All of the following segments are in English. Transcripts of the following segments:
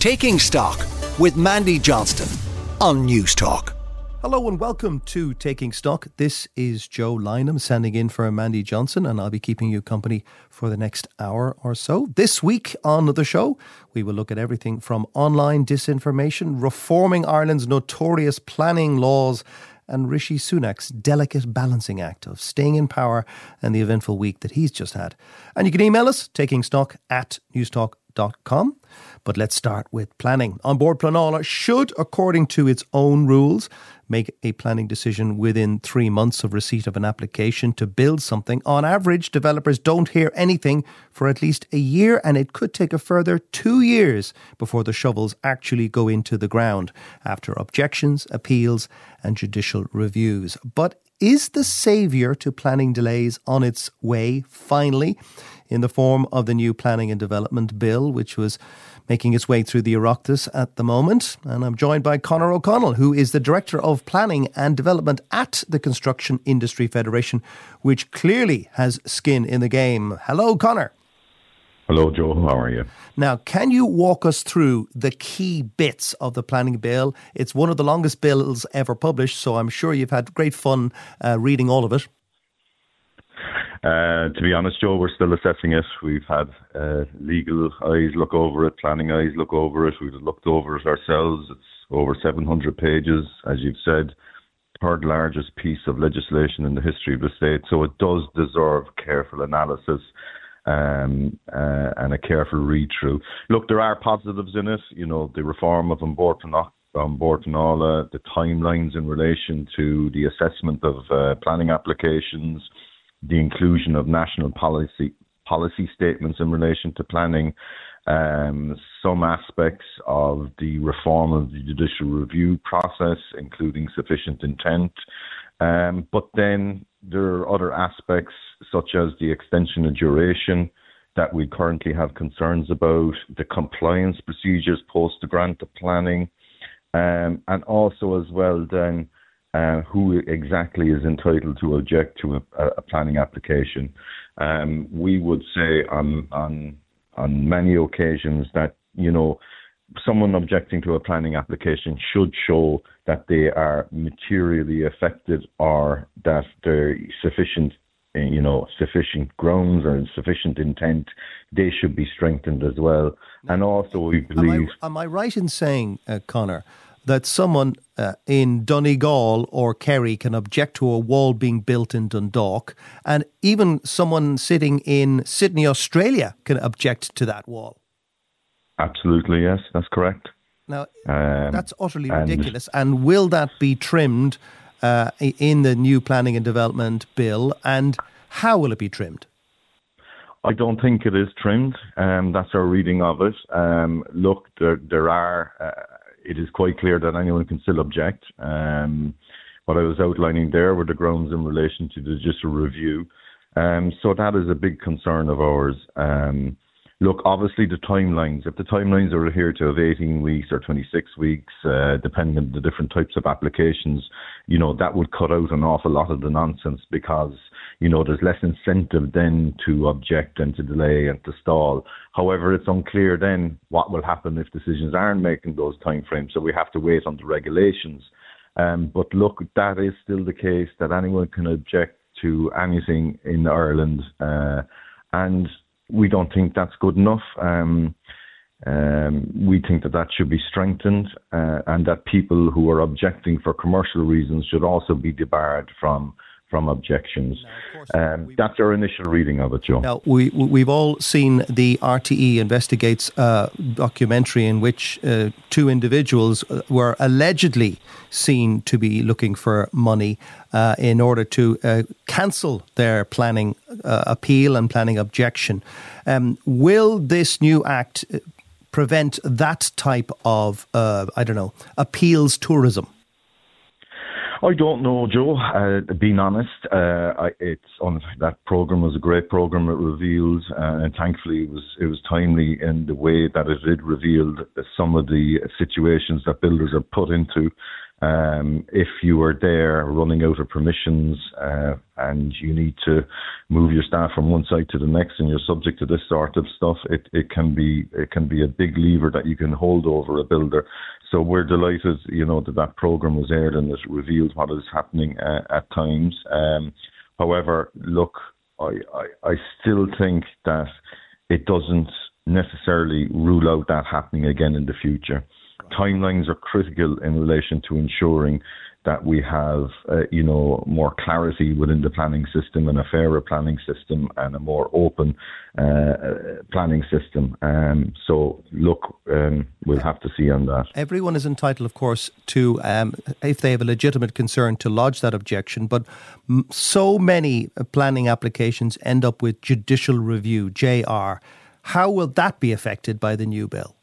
Taking Stock with Mandy Johnston on Newstalk. Hello and welcome to Taking Stock. This is Joe Lynam standing in for Mandy Johnston, and I'll be keeping you company for the next hour or so. This week on the show, we will look at everything from online disinformation, reforming Ireland's notorious planning laws, and Rishi Sunak's delicate balancing act of staying in power and the eventful week that he's just had. And you can email us, taking stock at newstalk.com. But let's start with planning. An Bord Pleanála should, according to its own rules, make a planning decision within three months of receipt of an application to build something. On average, developers don't hear anything for at least a year, and it could take a further two years before the shovels actually go into the ground after objections, appeals, and judicial reviews. But is the saviour to planning delays on its way finally in the form of the new Planning and Development Bill, which was making its way through the Oireachtas at the moment. And I'm joined by Conor O'Connell, who is the Director of Planning and Development at the Construction Industry Federation, which clearly has skin in the game. Hello, Conor. Hello, Joe. How are you? Now, can you walk us through the key bits of the planning bill? It's one of the longest bills ever published, so I'm sure you've had great fun uh, reading all of it. Uh, to be honest, Joe, we're still assessing it. We've had uh, legal eyes look over it, planning eyes look over it. We've looked over it ourselves. It's over 700 pages, as you've said, third largest piece of legislation in the history of the state. So it does deserve careful analysis um, uh, and a careful read through. Look, there are positives in it. You know, the reform of board on board and all uh, the timelines in relation to the assessment of uh, planning applications the inclusion of national policy policy statements in relation to planning, um, some aspects of the reform of the judicial review process, including sufficient intent. Um, but then there are other aspects, such as the extension of duration, that we currently have concerns about, the compliance procedures post the grant of planning, um, and also as well then uh, who exactly is entitled to object to a, a planning application. Um, we would say on on on many occasions that you know someone objecting to a planning application should show that they are materially affected or that there sufficient uh, you know sufficient grounds or sufficient intent they should be strengthened as well and also we believe am I, am I right in saying uh, Conor that someone uh, in Donegal or Kerry can object to a wall being built in Dundalk, and even someone sitting in Sydney, Australia, can object to that wall. Absolutely, yes, that's correct. Now, um, that's utterly ridiculous. And will that be trimmed uh, in the new planning and development bill? And how will it be trimmed? I don't think it is trimmed. Um, that's our reading of it. Um, look, there there are uh, it is quite clear that anyone can still object. Um, what I was outlining there were the grounds in relation to the judicial review. Um, so that is a big concern of ours. Um, look, obviously the timelines, if the timelines are adhered to of 18 weeks or 26 weeks, uh, depending on the different types of applications, you know, that would cut out an awful lot of the nonsense because you know, there's less incentive then to object and to delay and to stall. However, it's unclear then what will happen if decisions aren't making those timeframes. So we have to wait on the regulations. Um, but look, that is still the case that anyone can object to anything in Ireland, uh, and we don't think that's good enough. Um, um, we think that that should be strengthened, uh, and that people who are objecting for commercial reasons should also be debarred from from objections. Now, um, that's our initial reading of it, Joe. Now, we, we've all seen the RTE Investigates uh, documentary in which uh, two individuals uh, were allegedly seen to be looking for money uh, in order to uh, cancel their planning uh, appeal and planning objection. Um, will this new act prevent that type of, I don't know, appeals tourism? I don't know, Joe. Uh, being honest, uh, I, it's on that program was a great program. It revealed, uh, and thankfully, it was it was timely in the way that it did reveal some of the situations that builders are put into. Um, if you are there running out of permissions uh, and you need to move your staff from one site to the next, and you're subject to this sort of stuff, it, it can be it can be a big lever that you can hold over a builder. So we're delighted, you know, that that program was aired and it revealed what is happening uh, at times. Um, however, look, I, I I still think that it doesn't necessarily rule out that happening again in the future. Timelines are critical in relation to ensuring that we have, uh, you know, more clarity within the planning system and a fairer planning system and a more open uh, planning system. Um, so, look, um, we'll have to see on that. Everyone is entitled, of course, to, um, if they have a legitimate concern, to lodge that objection. But so many planning applications end up with judicial review, JR. How will that be affected by the new bill?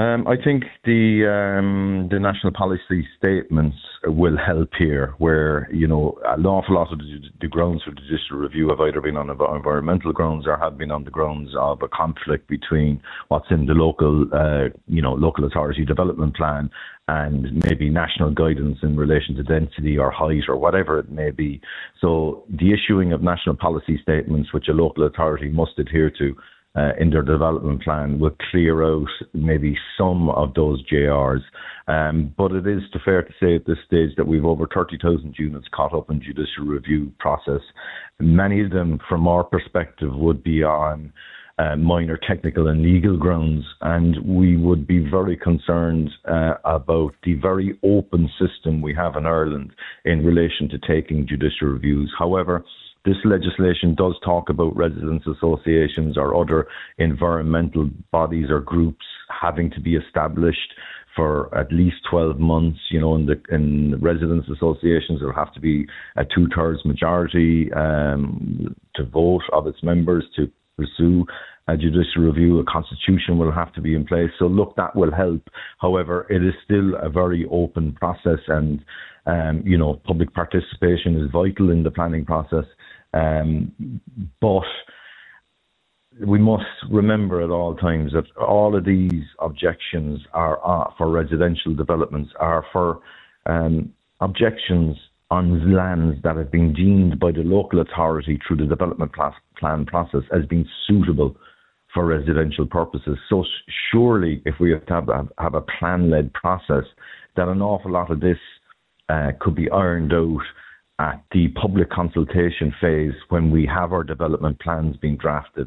Um, I think the um, the national policy statements will help here, where you know an awful lot of the, the, grounds for the judicial review have either been on environmental grounds or have been on the grounds of a conflict between what's in the local, uh, you know, local authority development plan and maybe national guidance in relation to density or height or whatever it may be. So the issuing of national policy statements, which a local authority must adhere to uh, in their development plan will clear out maybe some of those JRs. Um, but it is fair to say at this stage that we've over 30,000 units caught up in judicial review process. Many of them, from our perspective, would be on uh, minor technical and legal grounds, and we would be very concerned uh, about the very open system we have in Ireland in relation to taking judicial reviews. However, this legislation does talk about residents' associations or other environmental bodies or groups having to be established for at least 12 months. You know, in the in residents' associations, there will have to be a two thirds majority um, to vote of its members to pursue a judicial review. A constitution will have to be in place. So, look, that will help. However, it is still a very open process, and um, you know, public participation is vital in the planning process. Um, but we must remember at all times that all of these objections are, for residential developments are for um, objections on lands that have been deemed by the local authority through the development plan process as being suitable for residential purposes. So surely, if we have to have, have a plan-led process, that an awful lot of this uh, could be ironed out at the public consultation phase when we have our development plans being drafted.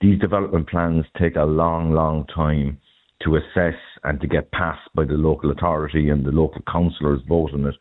These development plans take a long, long time to assess and to get passed by the local authority and the local councillors vote on it.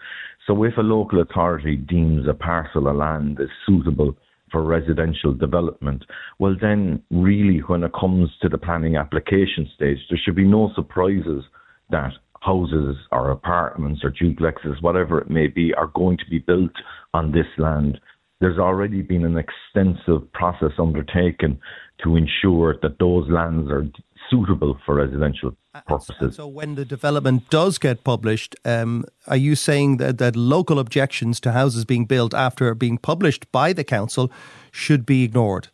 So if a local authority deems a parcel of land is suitable for residential development, well then really when it comes to the planning application stage, there should be no surprises that houses or apartments or duplexes, whatever it may be, are going to be built on this land. There's already been an extensive process undertaken to ensure that those lands are suitable for residential purposes. so, when the development does get published, um, are you saying that, that local objections to houses being built after being published by the council should be ignored?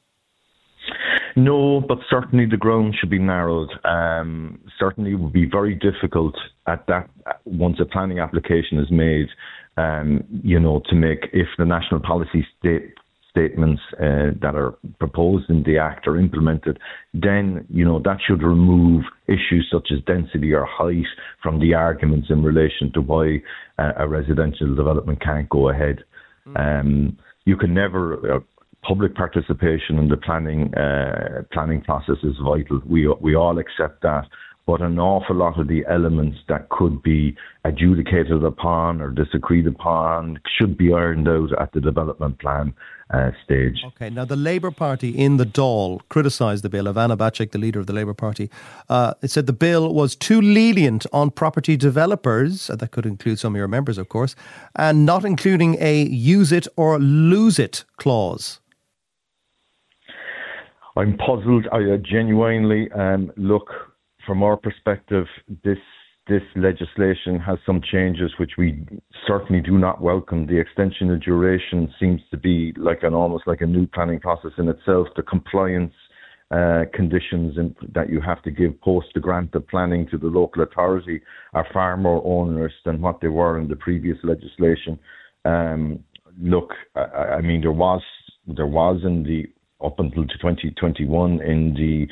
No, but certainly the ground should be narrowed. Um, certainly, it would be very difficult at that once a planning application is made. Um, you know, to make if the national policy state statements uh, that are proposed in the act are implemented, then you know that should remove issues such as density or height from the arguments in relation to why uh, a residential development can't go ahead. Mm. Um, you can never uh, public participation in the planning uh, planning process is vital. We we all accept that, but an awful lot of the elements that could be adjudicated upon or disagreed upon should be ironed out at the development plan uh, stage. Okay, now the Labour Party in the Dáil criticised the bill. Ivana Bacik, the leader of the Labour Party, uh, it said the bill was too lenient on property developers, that could include some of your members, of course, and not including a use it or lose it clause. I'm puzzled. I uh, genuinely um, look from our perspective. This this legislation has some changes which we certainly do not welcome. The extension of duration seems to be like an almost like a new planning process in itself. The compliance uh, conditions in, that you have to give post the grant of planning to the local authority are far more onerous than what they were in the previous legislation. Um, look, I, I, mean, there was there was in the up until 2021 in the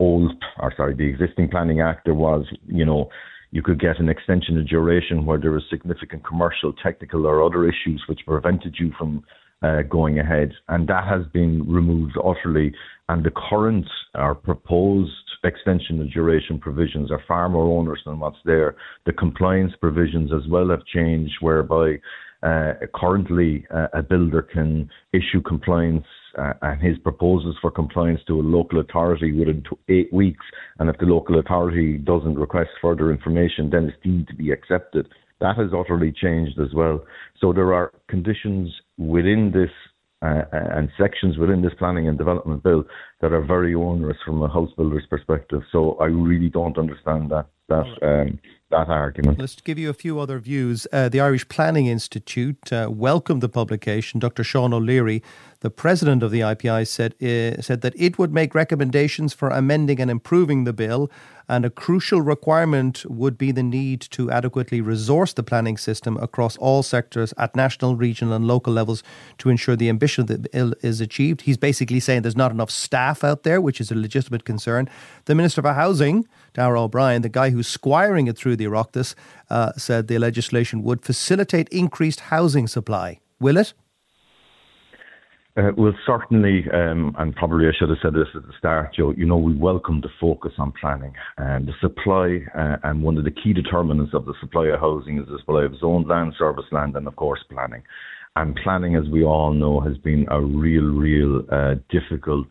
old, or sorry, the existing Planning Act, there was, you know, you could get an extension of duration where there was significant commercial, technical, or other issues which prevented you from uh, going ahead, and that has been removed utterly. And the current or proposed extension of duration provisions are far more onerous than what's there. The compliance provisions as well have changed, whereby uh, currently uh, a builder can issue compliance uh, and his proposals for compliance to a local authority within eight weeks. And if the local authority doesn't request further information, then it's deemed to be accepted. That has utterly changed as well. So there are conditions within this uh, and sections within this planning and development bill that are very onerous from a house builder's perspective. So I really don't understand that that um, that argument. Let's give you a few other views. Uh, the Irish Planning Institute uh, welcomed the publication. Dr. Sean O'Leary, the president of the IPI, said uh, said that it would make recommendations for amending and improving the bill, and a crucial requirement would be the need to adequately resource the planning system across all sectors at national, regional, and local levels to ensure the ambition of the bill is achieved. He's basically saying there's not enough staff out there, which is a legitimate concern. The Minister for Housing, Darragh O'Brien, the guy who's squiring it through the Oireachtas, uh, said the legislation would facilitate increased housing supply. Will it? Uh, well, certainly, um, and probably I should have said this at the start, Joe. You know, we welcome the focus on planning and the supply, uh, and one of the key determinants of the supply of housing is the supply of zoned land, service land, and of course planning. And planning, as we all know, has been a real, real uh, difficult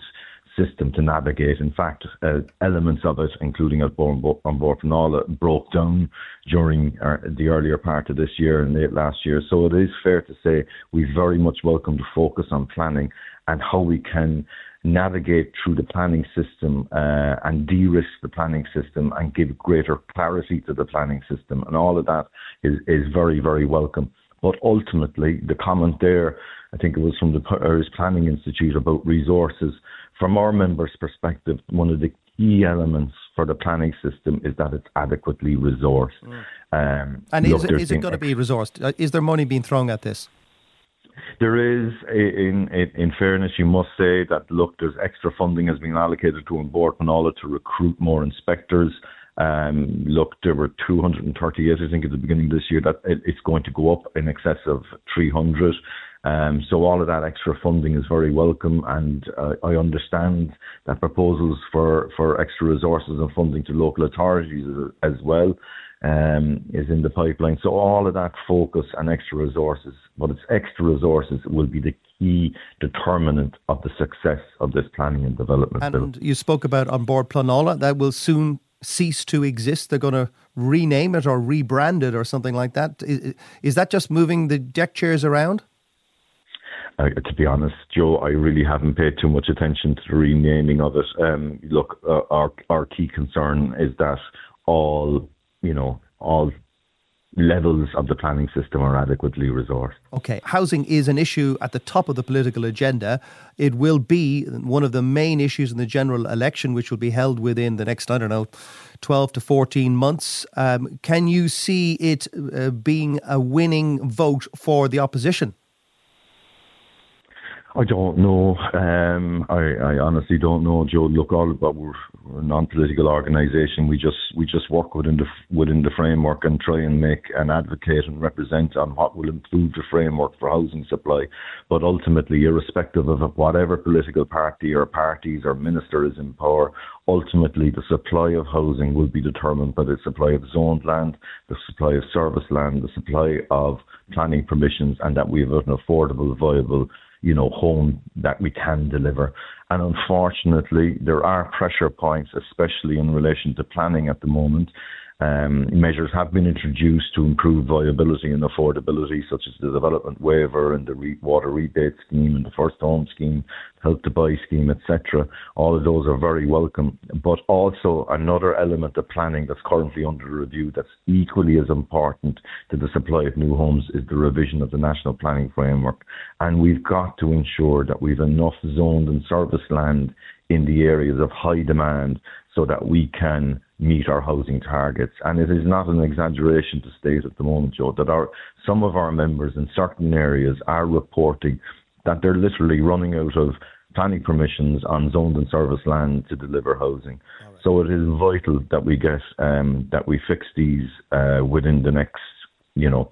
system to navigate. In fact, uh, elements of it, including at Bord Pleanála, broke down during our, uh, the earlier part of this year and late last year. So it is fair to say we very much welcome the focus on planning and how we can navigate through the planning system uh, and de-risk the planning system and give greater clarity to the planning system. And all of that is, is very, very welcome. But ultimately, the comment there, I think it was from the Irish Planning Institute about resources from our members' perspective, one of the key elements for the planning system is that it's adequately resourced. Mm. Um, and is, look, it, is it going to be resourced? Uh, is there money being thrown at this? There is, in, in, in fairness, you must say that look, there's extra funding has been allocated to An Bord Pleanála to recruit more inspectors. Um, look, there were 238, I think, at the beginning of this year. That it, it's going to go up in excess of 300. Um, so all of that extra funding is very welcome, and uh, I understand that proposals for, for extra resources and funding to local authorities as, well um, is in the pipeline. So all of that focus and extra resources, but it's extra resources will be the key determinant of the success of this planning and development and bill. You spoke about An Bord Pleanála that will soon cease to exist. They're going to rename it or rebrand it or something like that. Is, is that just moving the deck chairs around? Uh, to be honest, Joe, I really haven't paid too much attention to the renaming of it. Um, look, uh, our our key concern is that all you know all levels of the planning system are adequately resourced. Okay, housing is an issue at the top of the political agenda. It will be one of the main issues in the general election, which will be held within the next, I don't know, 12 to 14 months. Um, can you see it uh, being a winning vote for the opposition? I don't know. Um, I, I, honestly don't know, Joe. Look, all but we're, we're, a non-political organisation. We just we just work within the within the framework and try and make and advocate and represent on what will improve the framework for housing supply. But ultimately, irrespective of whatever political party or parties or minister is in power, ultimately the supply of housing will be determined by the supply of zoned land, the supply of service land, the supply of planning permissions, and that we have an affordable, viable you know, home that we can deliver. And unfortunately, there are pressure points, especially in relation to planning at the moment. Um, measures have been introduced to improve viability and affordability, such as the development waiver and the re- water rebate scheme and the first home scheme, help to buy scheme, etc. All of those are very welcome. But also another element of planning that's currently under review that's equally as important to the supply of new homes is the revision of the national planning framework. And we've got to ensure that we've enough zoned and service land in the areas of high demand so that we can meet our housing targets. And it is not an exaggeration to state at the moment, Joe, that our, some of our members in certain areas are reporting that they're literally running out of planning permissions on zoned and service land to deliver housing. Right. So it is vital that we get um, that we fix these uh, within the next, you know,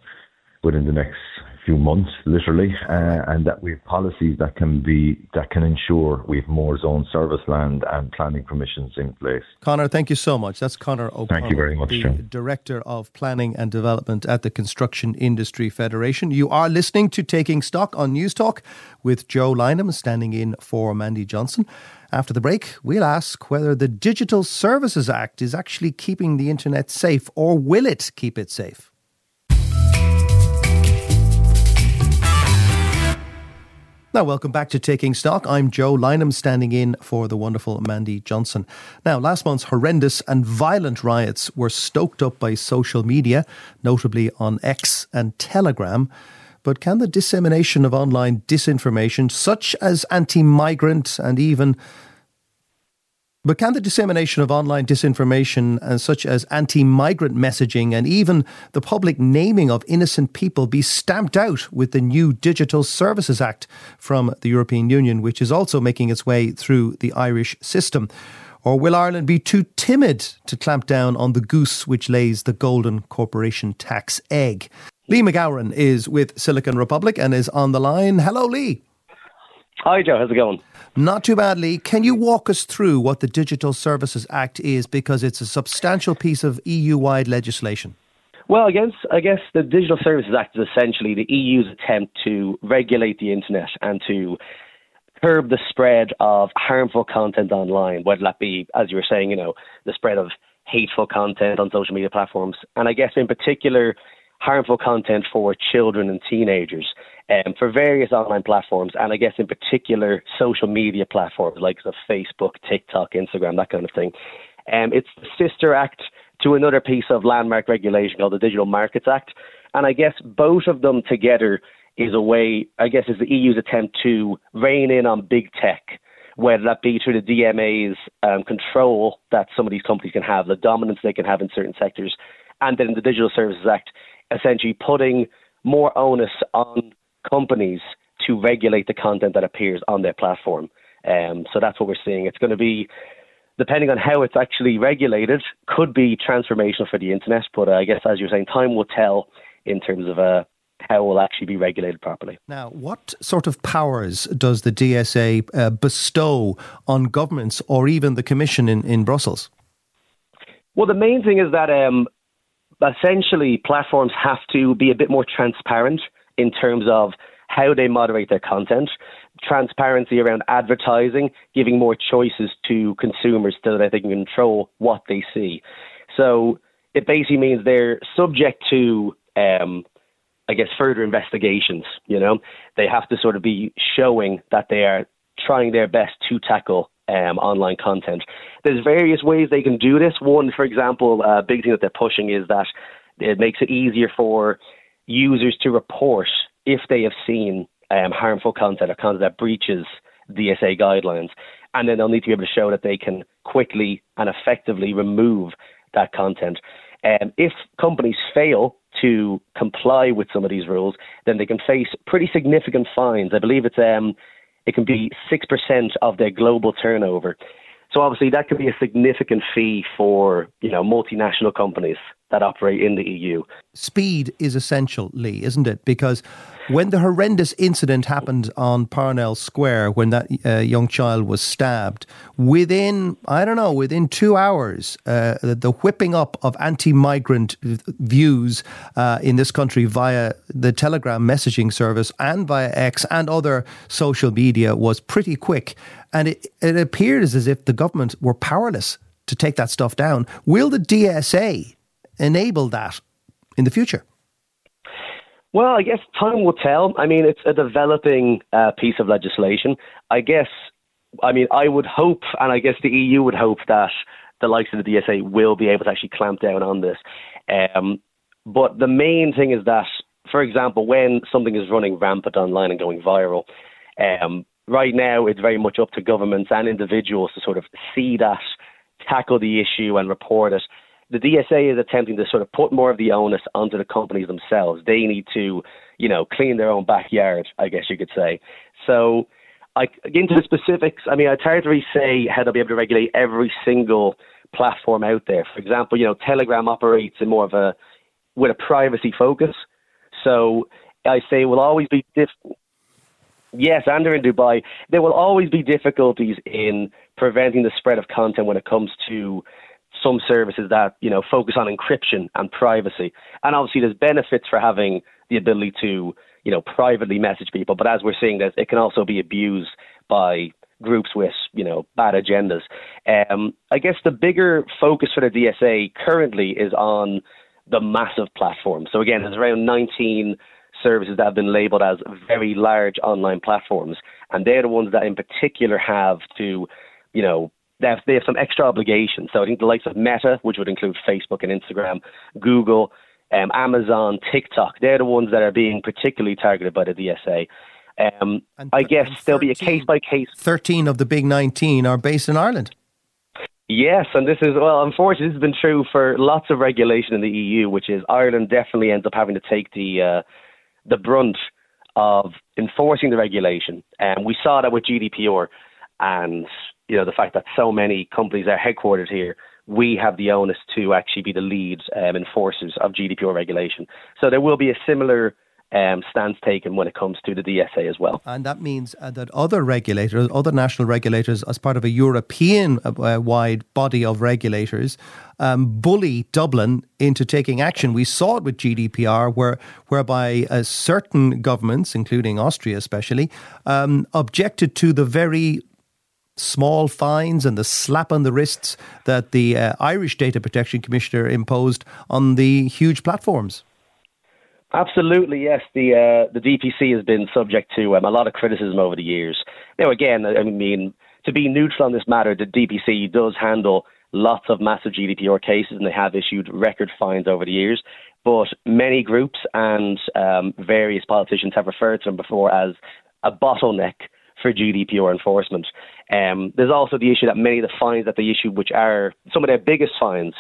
within the next few months, literally, uh, and that we have policies that can be that can ensure we have more zone service land and planning permissions in place. Conor, thank you so much. That's Connor O'Connor, thank you very much, the John. Director of Planning and Development at the Construction Industry Federation. You are listening to Taking Stock on Newstalk with Joe Lynam standing in for Mandy Johnston. After the break, we'll ask whether the Digital Services Act is actually keeping the internet safe or will it keep it safe? Now, welcome back to Taking Stock. I'm Joe Lynam, standing in for the wonderful Mandy Johnston. Now, last month's horrendous and violent riots were stoked up by social media, notably on X and Telegram. But can the dissemination of online disinformation, such as anti migrant and even but can the dissemination of online disinformation, uh, such as anti migrant messaging and even the public naming of innocent people, be stamped out with the new Digital Services Act from the European Union, which is also making its way through the Irish system? Or will Ireland be too timid to clamp down on the goose which lays the golden corporation tax egg? Leigh Mc Gowran is with Silicon Republic and is on the line. Hello, Leigh. Hi, Joe. How's it going? Not too badly. Can you walk us through what the Digital Services Act is because it's a substantial piece of EU wide legislation? Well, I guess, I guess the Digital Services Act is essentially the EU's attempt to regulate the internet and to curb the spread of harmful content online, whether that be, as you were saying, you know, the spread of hateful content on social media platforms. And I guess in particular, harmful content for children and teenagers um, for various online platforms, and I guess in particular social media platforms like so Facebook, TikTok, Instagram, that kind of thing. Um, it's the sister act to another piece of landmark regulation called the Digital Markets Act, and I guess both of them together is a way, I guess, is the EU's attempt to rein in on big tech whether that be through the DMA's um, control that some of these companies can have, the dominance they can have in certain sectors, and then the Digital Services Act essentially putting more onus on companies to regulate the content that appears on their platform. Um, so that's what we're seeing. It's going to be, depending on how it's actually regulated, could be transformational for the internet. But uh, I guess, as you're saying, time will tell in terms of uh, how it will actually be regulated properly. Now, what sort of powers does the DSA uh, bestow on governments or even the Commission in, in Brussels? Well, the main thing is that um, essentially platforms have to be a bit more transparent in terms of how they moderate their content, transparency around advertising, giving more choices to consumers so that they can control what they see. So it basically means they're subject to, um, I guess, further investigations. You know, they have to sort of be showing that they are trying their best to tackle um, online content. There's various ways they can do this. One, for example, a big thing that they're pushing is that it makes it easier for users to report if they have seen um, harmful content or content that breaches DSA guidelines. And then they'll need to be able to show that they can quickly and effectively remove that content. Um, if companies fail to comply with some of these rules, then they can face pretty significant fines. I believe it's um, it can be six percent of their global turnover. So obviously that could be a significant fee for you know multinational companies that operate in the EU. Speed is essential, Leigh, isn't it? Because when the horrendous incident happened on Parnell Square, when that uh, young child was stabbed, within, I don't know, within two hours, uh, the whipping up of anti migrant views uh, in this country via the Telegram messaging service and via X and other social media was pretty quick. And it, it appears as if the government were powerless to take that stuff down. Will the DSA enable that in the future? Well, I guess time will tell. I mean, it's a developing uh, piece of legislation. I guess, I mean, I would hope, and I guess the EU would hope that the likes of the DSA will be able to actually clamp down on this. Um, but the main thing is that, for example, when something is running rampant online and going viral, um, right now it's very much up to governments and individuals to sort of see that, tackle the issue, and report it. The DSA is attempting to sort of put more of the onus onto the companies themselves. They need to, you know, clean their own backyard, I guess you could say. So, I, into the specifics, I mean, it's hard to really say how they'll be able to regulate every single platform out there. For example, you know, Telegram operates in more of a with a privacy focus. So I say it will always be diff- Yes, and they're in Dubai. There will always be difficulties in preventing the spread of content when it comes to some services that you know focus on encryption and privacy. And obviously, there's benefits for having the ability to you know privately message people. But as we're seeing, that it can also be abused by groups with you know bad agendas. Um, I guess the bigger focus for the DSA currently is on the massive platforms. So again, there's around 19 services that have been labeled as very large online platforms, and they're the ones that in particular have to, you know, they have, they have some extra obligations. So I think the likes of Meta, which would include Facebook and Instagram, Google, um, Amazon, TikTok, they're the ones that are being particularly targeted by the DSA. Um, th- I guess 13, there'll be a case by case. 13 of the big 19 are based in Ireland. Yes, and this is, well, unfortunately, this has been true for lots of regulation in the EU, which is Ireland definitely ends up having to take the, uh, the brunt of enforcing the regulation. And we saw that with GDPR and, you know, the fact that so many companies are headquartered here. We have the onus to actually be the lead um, enforcers of GDPR regulation. So there will be a similar um, stance taken when it comes to the DSA as well. And that means uh, that other regulators, other national regulators, as part of a European uh, wide body of regulators, um, bully Dublin into taking action. We saw it with GDPR, where whereby uh, certain governments, including Austria especially, um, objected to the very small fines and the slap on the wrists that the uh, Irish Data Protection Commissioner imposed on the huge platforms. Absolutely, yes. The uh, the DPC has been subject to um, a lot of criticism over the years. Now, again, I mean, to be neutral on this matter, the DPC does handle lots of massive GDPR cases, and they have issued record fines over the years. But many groups and um, various politicians have referred to them before as a bottleneck for GDPR enforcement. Um, there's also the issue that many of the fines that they issued, which are some of their biggest fines,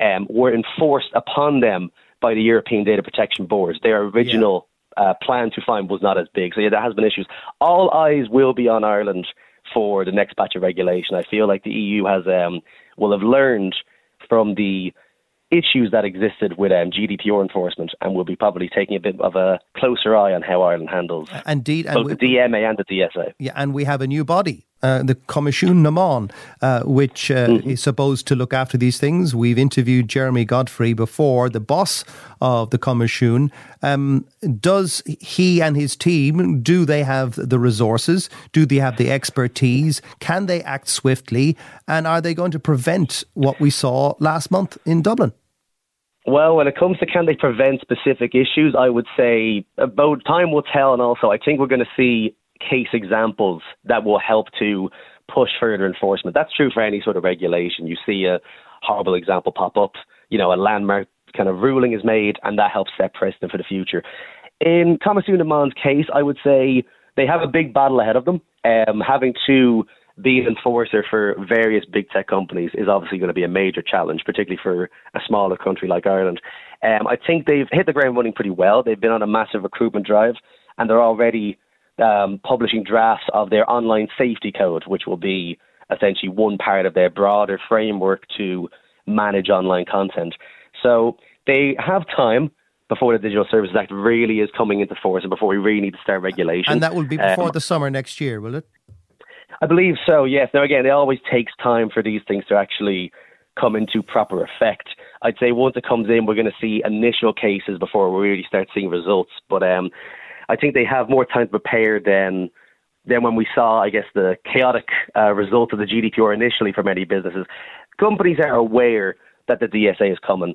um, were enforced upon them by the European Data Protection Board. Their original yeah. uh, plan to fine was not as big. So yeah, there has been issues. All eyes will be on Ireland for the next batch of regulation. I feel like the EU has um, will have learned from the issues that existed with um, GDPR enforcement, and we'll be probably taking a bit of a closer eye on how Ireland handles indeed both we, the DMA and the DSA. Yeah, and we have a new body uh, the Coimisiún na Meán, uh, which uh, mm-hmm. is supposed to look after these things. We've interviewed Jeremy Godfrey before, the boss of the Coimisiún. Um, does he and his team, do they have the resources? Do they have the expertise? Can they act swiftly? And are they going to prevent what we saw last month in Dublin? Well, when it comes to can they prevent specific issues, I would say about time will tell. And also, I think we're going to see case examples that will help to push further enforcement. That's true for any sort of regulation. You see a horrible example pop up, you know, a landmark kind of ruling is made, and that helps set precedent for the future. In Coimisiún na case, I would say they have a big battle ahead of them. Um, having to be an enforcer for various big tech companies is obviously going to be a major challenge, particularly for a smaller country like Ireland. Um, I think they've hit the ground running pretty well. They've been on a massive recruitment drive, and they're already um, publishing drafts of their online safety code, which will be essentially one part of their broader framework to manage online content. So they have time before the Digital Services Act really is coming into force and before we really need to start regulation. And that will be before um, the summer next year, will it? I believe so, yes. Now, again, it always takes time for these things to actually come into proper effect. I'd say once it comes in, we're going to see initial cases before we really start seeing results. But um, I think they have more time to prepare than than when we saw, I guess, the chaotic uh, result of the GDPR initially for many businesses. Companies are aware that the DSA is coming.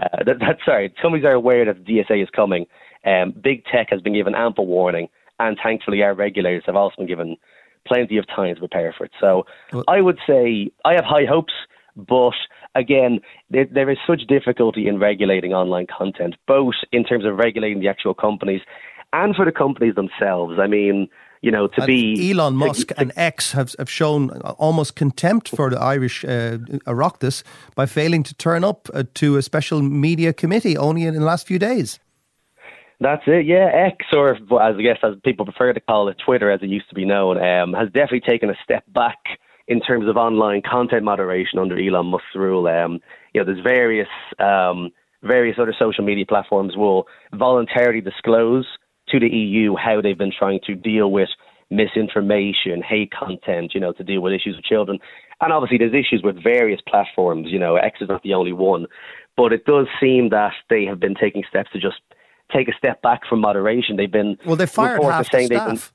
Uh, that, that, sorry, companies are aware that the DSA is coming. Um, big tech has been given ample warning, and thankfully, our regulators have also been given plenty of time to prepare for it. So, well, I would say I have high hopes, but again, there, there is such difficulty in regulating online content, both in terms of regulating the actual companies and for the companies themselves. I mean, You know, to and be Elon Musk to, and X have have shown almost contempt for the Irish uh, Oireachtas by failing to turn up uh, to a special media committee only in the last few days. That's it, yeah. X, or as I guess as people prefer to call it, Twitter, as it used to be known, um, has definitely taken a step back in terms of online content moderation under Elon Musk's rule. Um, you know, there's various um, various other social media platforms will voluntarily disclose to the EU how they've been trying to deal with misinformation, hate content, you know, to deal with issues with children. And obviously, there's issues with various platforms. You know, X is not the only one, but it does seem that they have been taking steps to just take a step back from moderation. They've been well, they fired half the staff.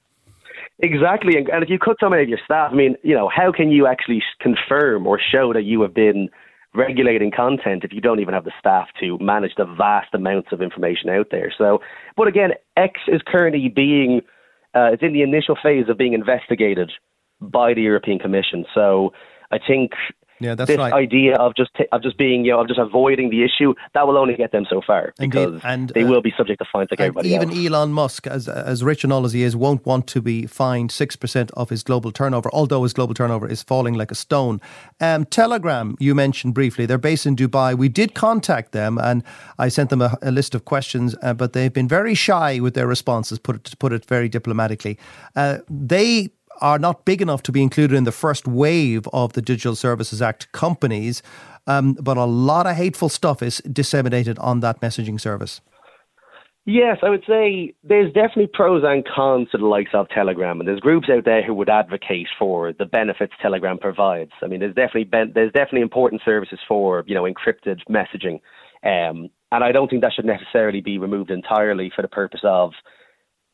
Exactly, and, and if you cut some of your staff, I mean, you know, how can you actually confirm or show that you have been regulating content if you don't even have the staff to manage the vast amounts of information out there? So, but again, X is currently being, uh, it's in the initial phase of being investigated by the European Commission. So, I think yeah, that's this right. idea of just t- of just being you know of just avoiding the issue that will only get them so far because Indeed. and they uh, will be subject to fines like everybody even else. Elon Musk, as as rich and all as he is, won't want to be fined six percent of his global turnover, although his global turnover is falling like a stone. Um, Telegram, you mentioned briefly, they're based in Dubai. We did contact them, and I sent them a, a list of questions, uh, but they've been very shy with their responses. Put it to put it very diplomatically. Uh, they are not big enough to be included in the first wave of the Digital Services Act companies, um, but a lot of hateful stuff is disseminated on that messaging service. Yes, I would say there's definitely pros and cons to the likes of Telegram, and there's groups out there who would advocate for the benefits Telegram provides. I mean, there's definitely there's definitely important services for you know encrypted messaging, um, and I don't think that should necessarily be removed entirely for the purpose of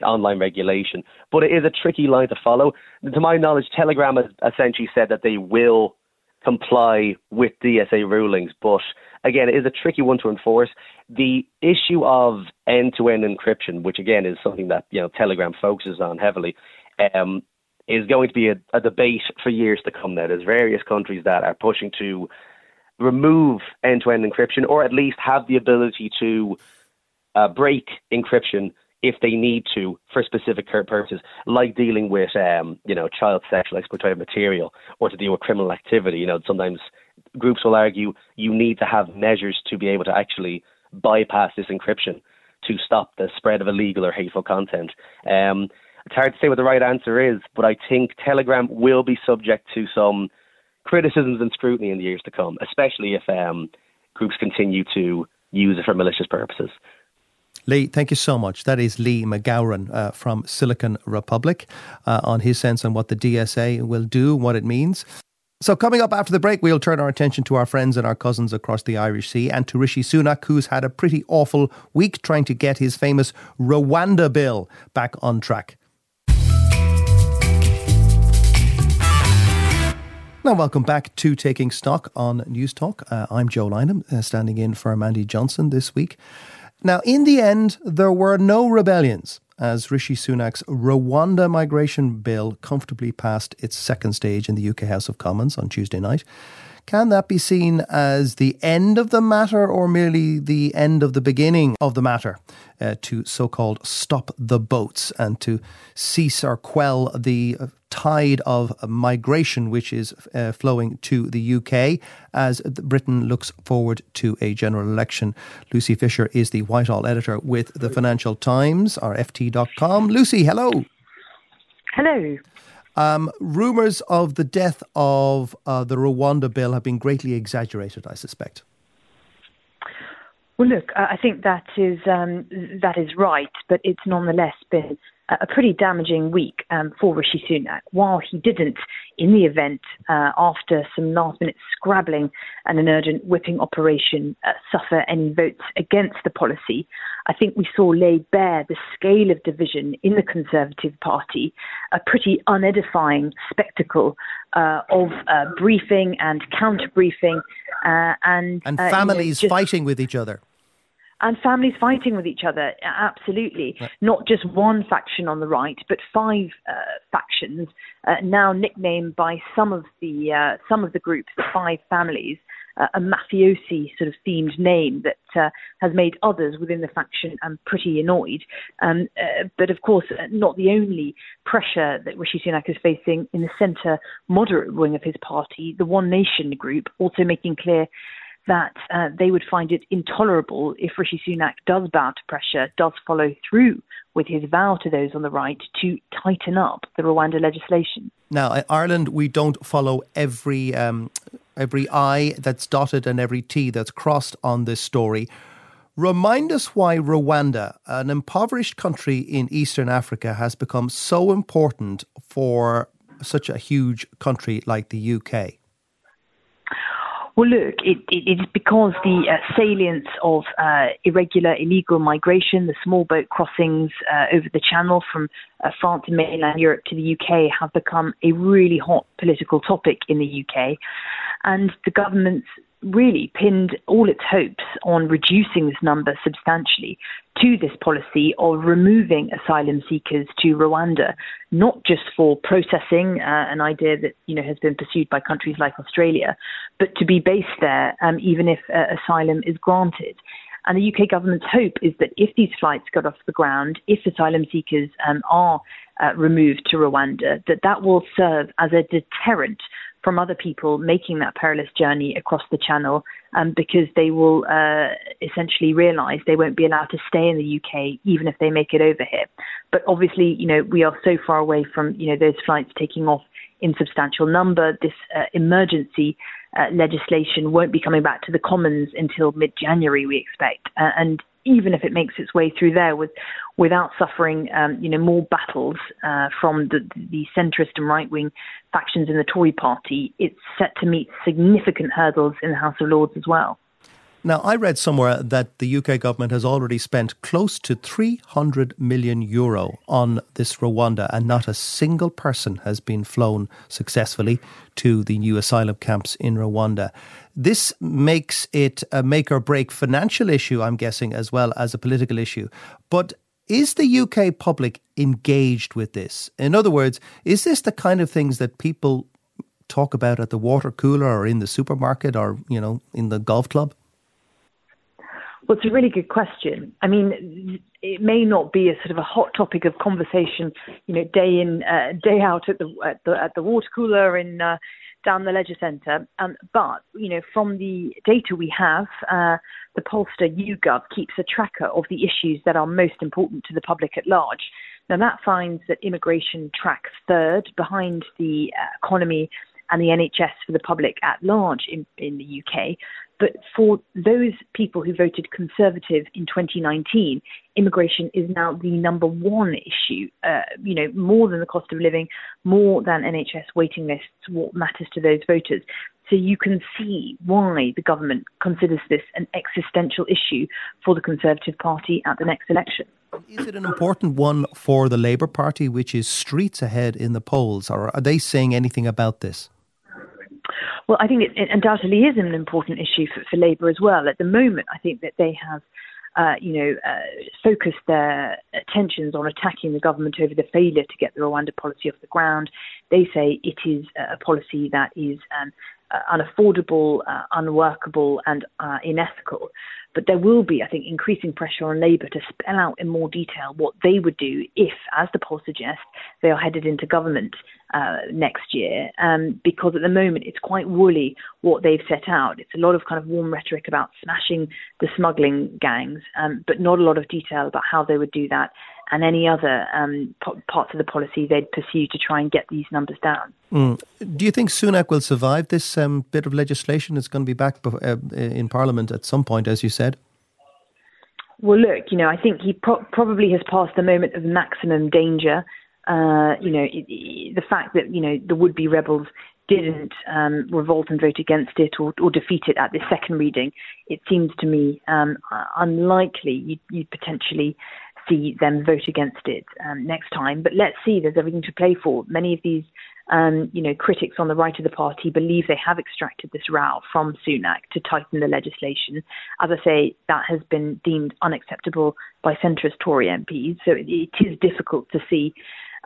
online regulation. But it is a tricky line to follow. To my knowledge, Telegram has essentially said that they will comply with DSA rulings, but again, it is a tricky one to enforce. The issue of end-to-end encryption, which again is something that you know Telegram focuses on heavily, um, is going to be a, a debate for years to come. Now, there's various countries that are pushing to remove end-to-end encryption, or at least have the ability to uh, break encryption if they need to for specific purposes, like dealing with, um, you know, child sexual exploitative material or to deal with criminal activity. You know, sometimes groups will argue you need to have measures to be able to actually bypass this encryption to stop the spread of illegal or hateful content. Um, it's hard to say what the right answer is, but I think Telegram will be subject to some criticisms and scrutiny in the years to come, especially if um, groups continue to use it for malicious purposes. Leigh, thank you so much. That is Leigh Mc Gowran uh, from Silicon Republic uh, on his sense on what the DSA will do, what it means. So, coming up after the break, we'll turn our attention to our friends and our cousins across the Irish Sea and to Rishi Sunak, who's had a pretty awful week trying to get his famous Rwanda bill back on track. Now, welcome back to Taking Stock on Newstalk. Uh, I'm Joe Lynam, uh, standing in for Mandy Johnston this week. Now, in the end, there were no rebellions as Rishi Sunak's Rwanda migration bill comfortably passed its second stage in the UK House of Commons on Tuesday night. Can that be seen as the end of the matter or merely the end of the beginning of the matter uh, to so called stop the boats and to cease or quell the tide of migration which is uh, flowing to the UK as Britain looks forward to a general election? Lucy Fisher is the Whitehall editor with the Financial Times, or FT.com. Lucy, hello. Hello. Um, rumours of the death of uh, the Rwanda bill have been greatly exaggerated, I suspect. Well, look, I think that is um, that is right, but it's nonetheless been a pretty damaging week um, for Rishi Sunak. While he didn't, in the event, uh, after some last minute scrabbling and an urgent whipping operation, uh, suffer any votes against the policy, I think we saw laid bare the scale of division in the Conservative Party, a pretty unedifying spectacle uh, of uh, briefing and counter briefing. Uh, and, and families you know, fighting with each other and families fighting with each other. Absolutely, right. not just one faction on the right, but five uh, factions uh, now nicknamed by some of the uh, some of the groups the five families. uh, a mafiosi sort of themed name that uh, has made others within the faction um, pretty annoyed. Um, uh, but of course, uh, not the only pressure that Rishi Sunak is facing in the centre moderate wing of his party, the One Nation group, also making clear that uh, they would find it intolerable if Rishi Sunak does bow to pressure, does follow through with his vow to those on the right to tighten up the Rwanda legislation. Now, in Ireland, we don't follow every um, every I that's dotted and every T that's crossed on this story. Remind us why Rwanda, an impoverished country in Eastern Africa, has become so important for such a huge country like the UK. Well, look, it, it, it's because the uh, salience of uh, irregular, illegal migration, the small boat crossings uh, over the channel from uh, France and mainland Europe to the UK have become a really hot political topic in the UK. And the government's really pinned all its hopes on reducing this number substantially to this policy of removing asylum seekers to Rwanda, not just for processing, uh, an idea that you know has been pursued by countries like Australia, but to be based there um, even if uh, asylum is granted. And the UK government's hope is that if these flights get off the ground, if asylum seekers um, are uh, removed to Rwanda, that that will serve as a deterrent from other people making that perilous journey across the channel um, because they will uh, essentially realize they won't be allowed to stay in the UK even if they make it over here. But obviously, you know, we are so far away from, you know, those flights taking off in substantial number. This uh, emergency uh, legislation won't be coming back to the Commons until mid-January, we expect. Uh, and even if it makes its way through there with, without suffering, um, you know, more battles uh, from the, the centrist and right-wing factions in the Tory party, it's set to meet significant hurdles in the House of Lords as well. Now, I read somewhere that the UK government has already spent close to 300 million euro on this Rwanda, and not a single person has been flown successfully to the new asylum camps in Rwanda. This makes it a make or break financial issue, I'm guessing, as well as a political issue. But is the UK public engaged with this? In other words, is this the kind of things that people talk about at the water cooler or in the supermarket or, you know, in the golf club? Well, it's a really good question. I mean, it may not be a sort of a hot topic of conversation, you know, day in, uh, day out at the at the at the water cooler in uh, down the leisure centre. Um, but you know, from the data we have, uh, the pollster YouGov keeps a tracker of the issues that are most important to the public at large. Now that finds that immigration tracks third behind the uh, economy and the NHS for the public at large in, in the UK. But for those people who voted Conservative in 2019, immigration is now the number one issue. Uh, you know, more than the cost of living, more than NHS waiting lists, what matters to those voters. So you can see why the government considers this an existential issue for the Conservative Party at the next election. Is it an important one for the Labour Party, which is streets ahead in the polls, or are they saying anything about this? Well, I think it, it undoubtedly is an important issue for, for Labour as well. At the moment, I think that they have uh, you know, uh, focused their attentions on attacking the government over the failure to get the Rwanda policy off the ground. They say it is a policy that is um, unaffordable, uh, unworkable, and uh, unethical. But there will be, I think, increasing pressure on Labour to spell out in more detail what they would do if, as the poll suggests, they are headed into government uh, next year. Um, because at the moment, it's quite woolly what they've set out. It's a lot of kind of warm rhetoric about smashing the smuggling gangs, um, but not a lot of detail about how they would do that and any other um, p- parts of the policy they'd pursue to try and get these numbers down. Mm. Do you think Sunak will survive this um, bit of legislation? It's going to be back uh, in Parliament at some point, as you said. Well, look, you know, I think he pro- probably has passed the moment of maximum danger. Uh, you know, it, it, the fact that you know the would-be rebels didn't um, revolt and vote against it or, or, defeat it at the second reading, it seems to me um, unlikely you'd, you'd, potentially see them vote against it um, next time. But let's see, there's everything to play for. Many of these, um, you know, critics on the right of the party believe they have extracted this row from Sunak to tighten the legislation. As I say, that has been deemed unacceptable by centrist Tory MPs. So it, it is difficult to see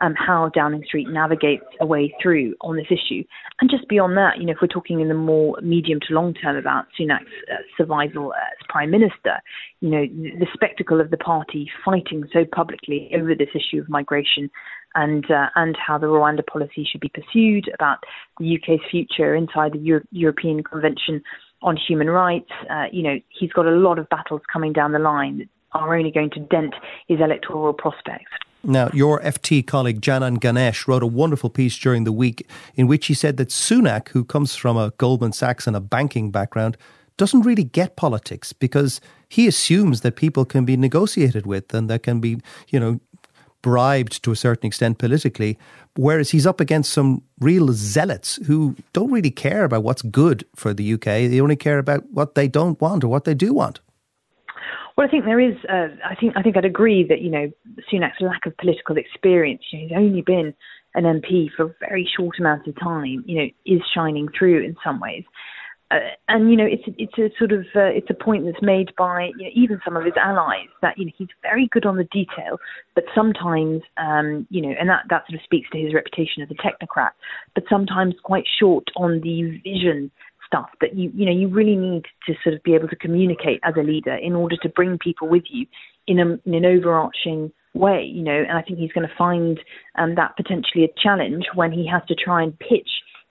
um, how Downing Street navigates a way through on this issue. And just beyond that, you know, if we're talking in the more medium to long term about Sunak's uh, survival as prime minister, you know, the spectacle of the party fighting so publicly over this issue of migration and uh, and how the Rwanda policy should be pursued, about the UK's future inside the Euro- European Convention on Human Rights. Uh, you know, he's got a lot of battles coming down the line that are only going to dent his electoral prospects. Now, your FT colleague Janan Ganesh wrote a wonderful piece during the week in which he said that Sunak, who comes from a Goldman Sachs and a banking background, doesn't really get politics because he assumes that people can be negotiated with and that can be, you know, bribed to a certain extent politically, whereas he's up against some real zealots who don't really care about what's good for the UK. They only care about what they don't want or what they do want. Well, I think there is. Uh, I think I think I'd agree that you know Sunak's lack of political experience. You know, he's only been an MP for a very short amount of time. You know, is shining through in some ways. Uh, and you know, it's it's a sort of uh, it's a point that's made by you know, even some of his allies that you know he's very good on the detail, but sometimes um, you know, and that that sort of speaks to his reputation as a technocrat, but sometimes quite short on the vision stuff that you you know you really need to sort of be able to communicate as a leader in order to bring people with you in, a, in an overarching way, you know, and I think he's going to find um, that potentially a challenge when he has to try and pitch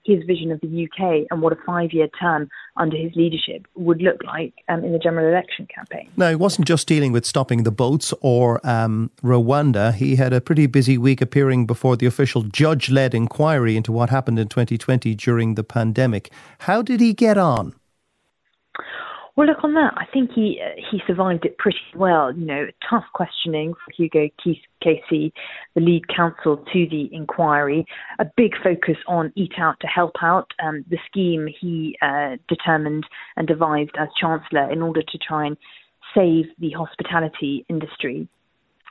his vision of the UK and what a five year term under his leadership would look like um, in the general election campaign. Now, he wasn't just dealing with stopping the boats or um, Rwanda. He had a pretty busy week appearing before the official judge led inquiry into what happened in 2020 during the pandemic. How did he get on? Well, look on that. I think he uh, he survived it pretty well. You know, tough questioning for Hugo Casey, the lead counsel to the inquiry. A big focus on Eat Out to Help Out, um, the scheme he uh, determined and devised as chancellor in order to try and save the hospitality industry.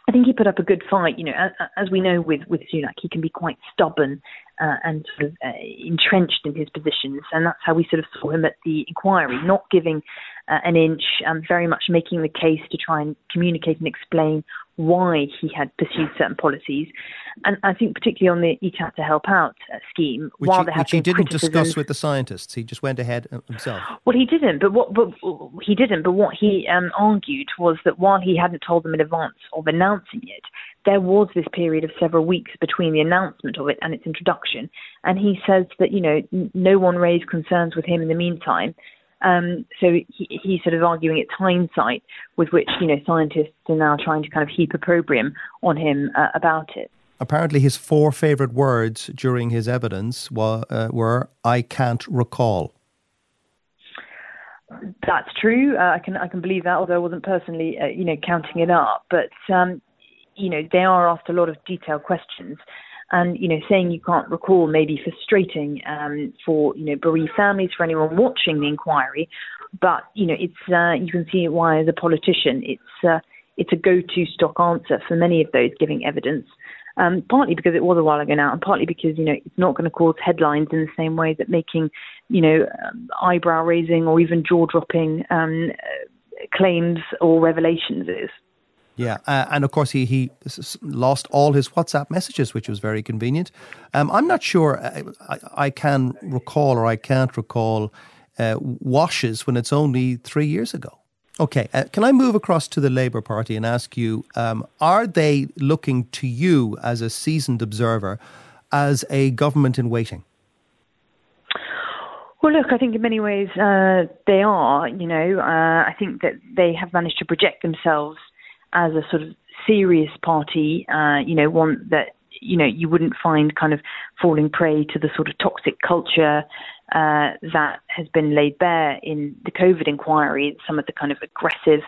I think he put up a good fight. You know, as, we know with with Sunak, he can be quite stubborn uh, and sort of uh, entrenched in his positions, and that's how we sort of saw him at the inquiry, not giving uh, an inch, um, very much making the case to try and communicate and explain why he had pursued certain policies. And I think particularly on the Eat Out to Help Out uh, scheme, which while he, there have which he didn't discuss with the scientists, he just went ahead uh, himself. Well, he didn't. But what? But he didn't. But what he um, argued was that while he hadn't told them in advance of announcing it, there was this period of several weeks between the announcement of it and its introduction. And he says that you know no one raised concerns with him in the meantime. Um, so he, he's sort of arguing it's hindsight with which you know scientists are now trying to kind of heap opprobrium on him uh, about it. Apparently, his four favourite words during his evidence were, uh, were "I can't recall." That's true. Uh, I can I can believe that, although I wasn't personally uh, you know counting it up. But um, you know they are asked a lot of detailed questions, and you know saying you can't recall may be frustrating um, for you know bereaved families for anyone watching the inquiry but you know it's uh, you can see why as a politician it's uh, it's a go-to stock answer for many of those giving evidence um, partly because it was a while ago now and partly because you know it's not going to cause headlines in the same way that making you know um, eyebrow raising or even jaw dropping um, claims or revelations is yeah, uh, and of course he he lost all his WhatsApp messages, which was very convenient. Um, I'm not sure uh, I, I, can recall or I can't recall uh, washes when it's only three years ago. Okay, uh, can I move across to the Labour Party and ask you: um, Are they looking to you as a seasoned observer as a government in waiting? Well, look, I think in many ways uh, they are. You know, uh, I think that they have managed to project themselves as a sort of serious party, uh, you know, one that you know you wouldn't find kind of falling prey to the sort of toxic culture uh, that has been laid bare in the COVID inquiry, some of the kind of aggressive.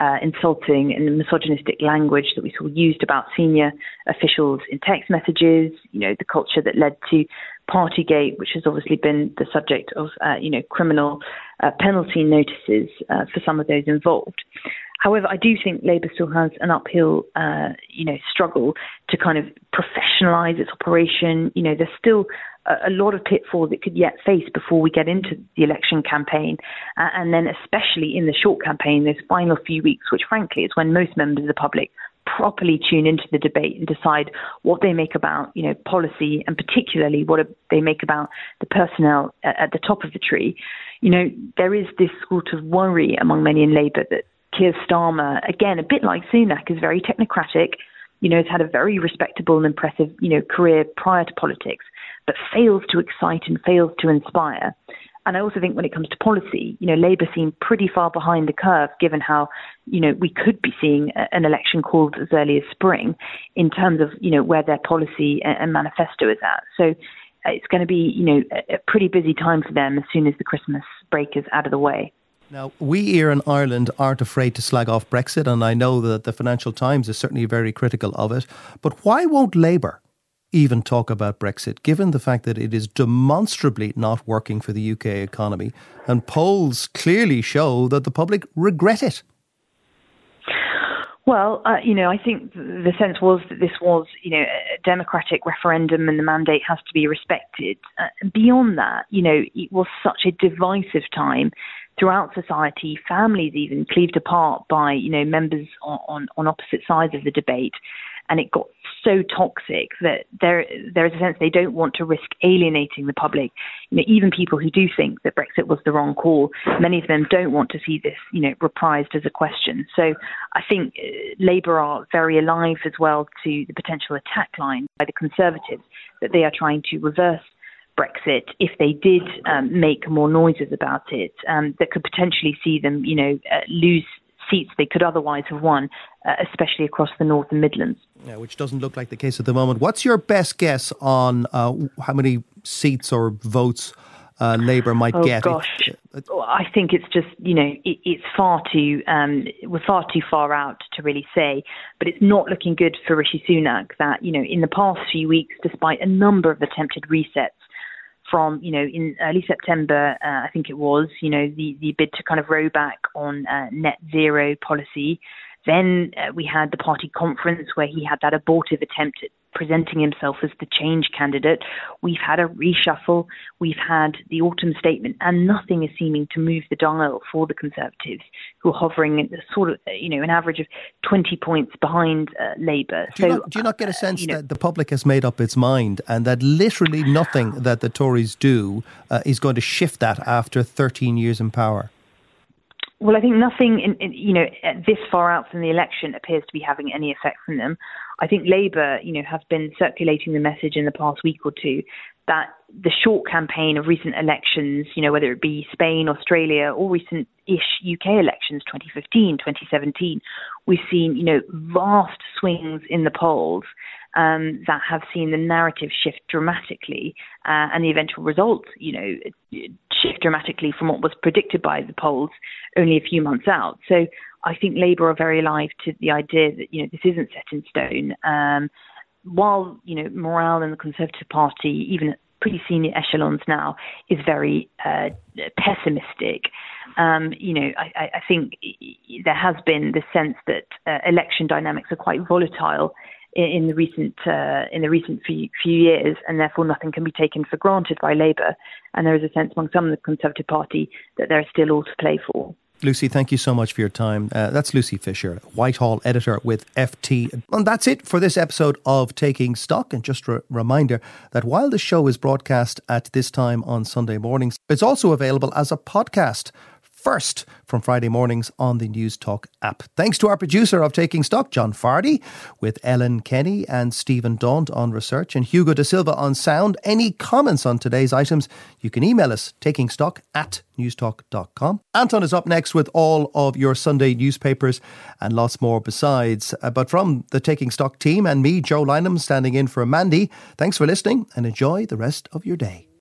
Uh, insulting and misogynistic language that we saw used about senior officials in text messages, you know, the culture that led to Partygate, which has obviously been the subject of, uh, you know, criminal uh, penalty notices uh, for some of those involved. However, I do think Labour still has an uphill, uh, you know, struggle to kind of professionalise its operation. You know, there's still a, a, lot of pitfalls it could yet face before we get into the election campaign, uh, and then especially in the short campaign, those final few weeks, which frankly is when most members of the public properly tune into the debate and decide what they make about, you know, policy and particularly what they make about the personnel at the top of the tree. You know, there is this sort of worry among many in Labour that Keir Starmer, again, a bit like Sunak, is very technocratic. You know, has had a very respectable and impressive, you know, career prior to politics, but fails to excite and fails to inspire. And I also think when it comes to policy, you know, Labour seem pretty far behind the curve, given how, you know, we could be seeing an election called as early as spring, in terms of, you know, where their policy and manifesto is at. So uh, it's going to be, you know, a pretty busy time for them as soon as the Christmas break is out of the way. Now, we here in Ireland aren't afraid to slag off Brexit, and I know that the Financial Times is certainly very critical of it. But why won't Labour even talk about Brexit, given the fact that it is demonstrably not working for the UK economy, and polls clearly show that the public regret it. Well, uh, you know, I think the sense was that this was, you know, a democratic referendum and the mandate has to be respected. Uh, beyond that, you know, it was such a divisive time throughout society, families even cleaved apart by, you know, members on, on, on opposite sides of the debate and it got so toxic that there there is a sense they don't want to risk alienating the public. You know, even people who do think that Brexit was the wrong call, many of them don't want to see this, you know, reprised as a question. So I think uh, Labour are very alive as well to the potential attack line by the Conservatives that they are trying to reverse Brexit if they did um, make more noises about it um, that could potentially see them, you know, uh, lose seats they could otherwise have won, uh, especially across the North and Midlands. Yeah, which doesn't look like the case at the moment. What's your best guess on uh, how many seats or votes uh, Labour might oh, get? Gosh, I think it's just you know it, it's far too um, we're far too far out to really say, but it's not looking good for Rishi Sunak. That you know in the past few weeks, despite a number of attempted resets from, you know, in early September, uh, I think it was, you know, the, the bid to kind of row back on uh, net zero policy. Then uh, we had the party conference where he had that abortive attempt at presenting himself as the change candidate. We've had a reshuffle. We've had the autumn statement, and nothing is seeming to move the dial for the Conservatives, who are hovering at the sort of, you know, an average of 20 points behind uh, Labour. Do you, so, not, do you not get a uh, sense uh, that know, the public has made up its mind and that literally nothing that the Tories do uh, is going to shift that after 13 years in power? Well, I think nothing, in, in, you know, this far out from the election appears to be having any effect from them. I think Labour, you know, have been circulating the message in the past week or two that the short campaign of recent elections, you know, whether it be Spain, Australia, or recent-ish UK elections, 2015, 2017, we've seen, you know, vast swings in the polls um, that have seen the narrative shift dramatically uh, and the eventual results, you know, shift dramatically from what was predicted by the polls only a few months out. So I think Labour are very alive to the idea that, you know, this isn't set in stone. Um, while, you know, morale in the Conservative Party, even at pretty senior echelons now, is very uh, pessimistic. Um, you know, I, I, think there has been the sense that uh, election dynamics are quite volatile in, in the recent uh, in the recent few, few years, and therefore nothing can be taken for granted by Labour. And there is a sense among some of the Conservative Party that there is still all to play for. Lucy, thank you so much for your time. Uh, that's Lucy Fisher, Whitehall editor with FT. And that's it for this episode of Taking Stock. And just a reminder that while the show is broadcast at this time on Sunday mornings, it's also available as a podcast first from Friday mornings on the Newstalk app. Thanks to our producer of Taking Stock, John Fardy, with Ellen Kenny and Stephen Daunt on research and Hugo De Silva on sound. Any comments on today's items, you can email us takingstock at newstalk.com. Anton is up next with all of your Sunday newspapers and lots more besides. Uh, but from the Taking Stock team and me, Joe Lynam, standing in for Mandy, thanks for listening and enjoy the rest of your day.